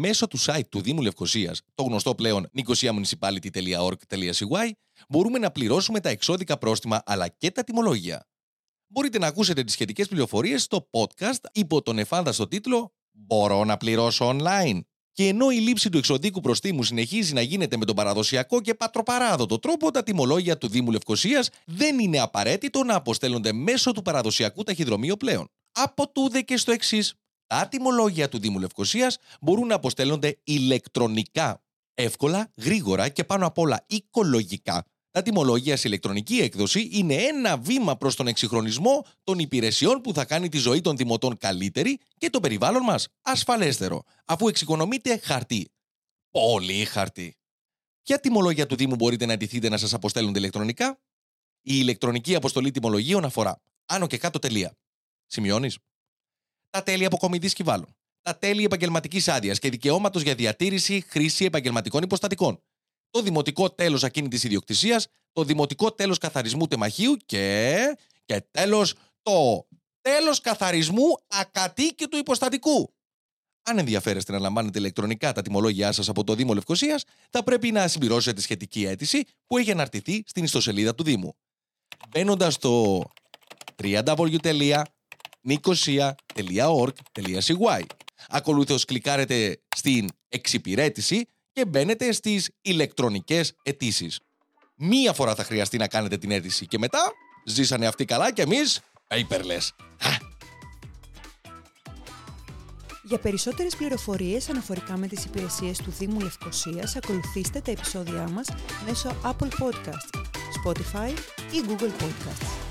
Μέσω του site του Δήμου Λευκοσίας, το γνωστό πλέον nicosiamunicipality.org.cy, μπορούμε να πληρώσουμε τα εξώδικα πρόστιμα αλλά και τα τιμολόγια. Μπορείτε να ακούσετε τις σχετικές πληροφορίες στο podcast υπό τον εφάνταστο τίτλο «Μπορώ να πληρώσω online». Και ενώ η λήψη του εξωδίκου προστίμου συνεχίζει να γίνεται με τον παραδοσιακό και πατροπαράδοτο τρόπο, τα τιμολόγια του Δήμου Λευκοσίας δεν είναι απαραίτητο να αποστέλλονται μέσω του παραδοσιακού ταχυδρομείου πλέον. Από τούδε και στο εξής. Τα τιμολόγια του Δήμου Λευκοσίας μπορούν να αποστέλλονται ηλεκτρονικά, εύκολα, γρήγορα και πάνω απ' όλα οικολογικά. Τα τιμολόγια σε ηλεκτρονική έκδοση είναι ένα βήμα προς τον εξυγχρονισμό των υπηρεσιών που θα κάνει τη ζωή των δημοτών καλύτερη και το περιβάλλον μας ασφαλέστερο, αφού εξοικονομείται χαρτί. Πολύ χαρτί. Ποια τιμολόγια του Δήμου μπορείτε να αντιθείτε να σας αποστέλλονται ηλεκτρονικά; Η ηλεκτρονική αποστολή τιμολογίων αφορά άνω και κάτω τελεία. Σημειώνεις; Τα τέλη αποκομιδής κυβάλων, τα τέλη επαγγελματικής άδειας και δικαιώματος για διατήρηση χρήση επαγγελματικών υποστατικών, το δημοτικό τέλος ακίνητης ιδιοκτησίας, το δημοτικό τέλος καθαρισμού τεμαχίου και. και τέλος το τέλος καθαρισμού ακατοίκητου υποστατικού. Αν ενδιαφέρεστε να λαμβάνετε ηλεκτρονικά τα τιμολόγια σας από το Δήμο Λευκοσίας, θα πρέπει να συμπληρώσετε τη σχετική αίτηση που έχει αναρτηθεί στην ιστοσελίδα του Δήμου. Μπαίνοντας στο www nicosia.org.cy. Ακολούθως κλικάρετε στην εξυπηρέτηση και μπαίνετε στις ηλεκτρονικές αιτήσεις. Μία φορά θα χρειαστεί να κάνετε την αίτηση και μετά ζήσανε αυτοί καλά και εμείς paperless. Για περισσότερες πληροφορίες αναφορικά με τις υπηρεσίες του Δήμου Λευκοσίας, ακολουθήστε τα επεισόδια μας μέσω Apple Podcasts, Spotify ή Google Podcasts.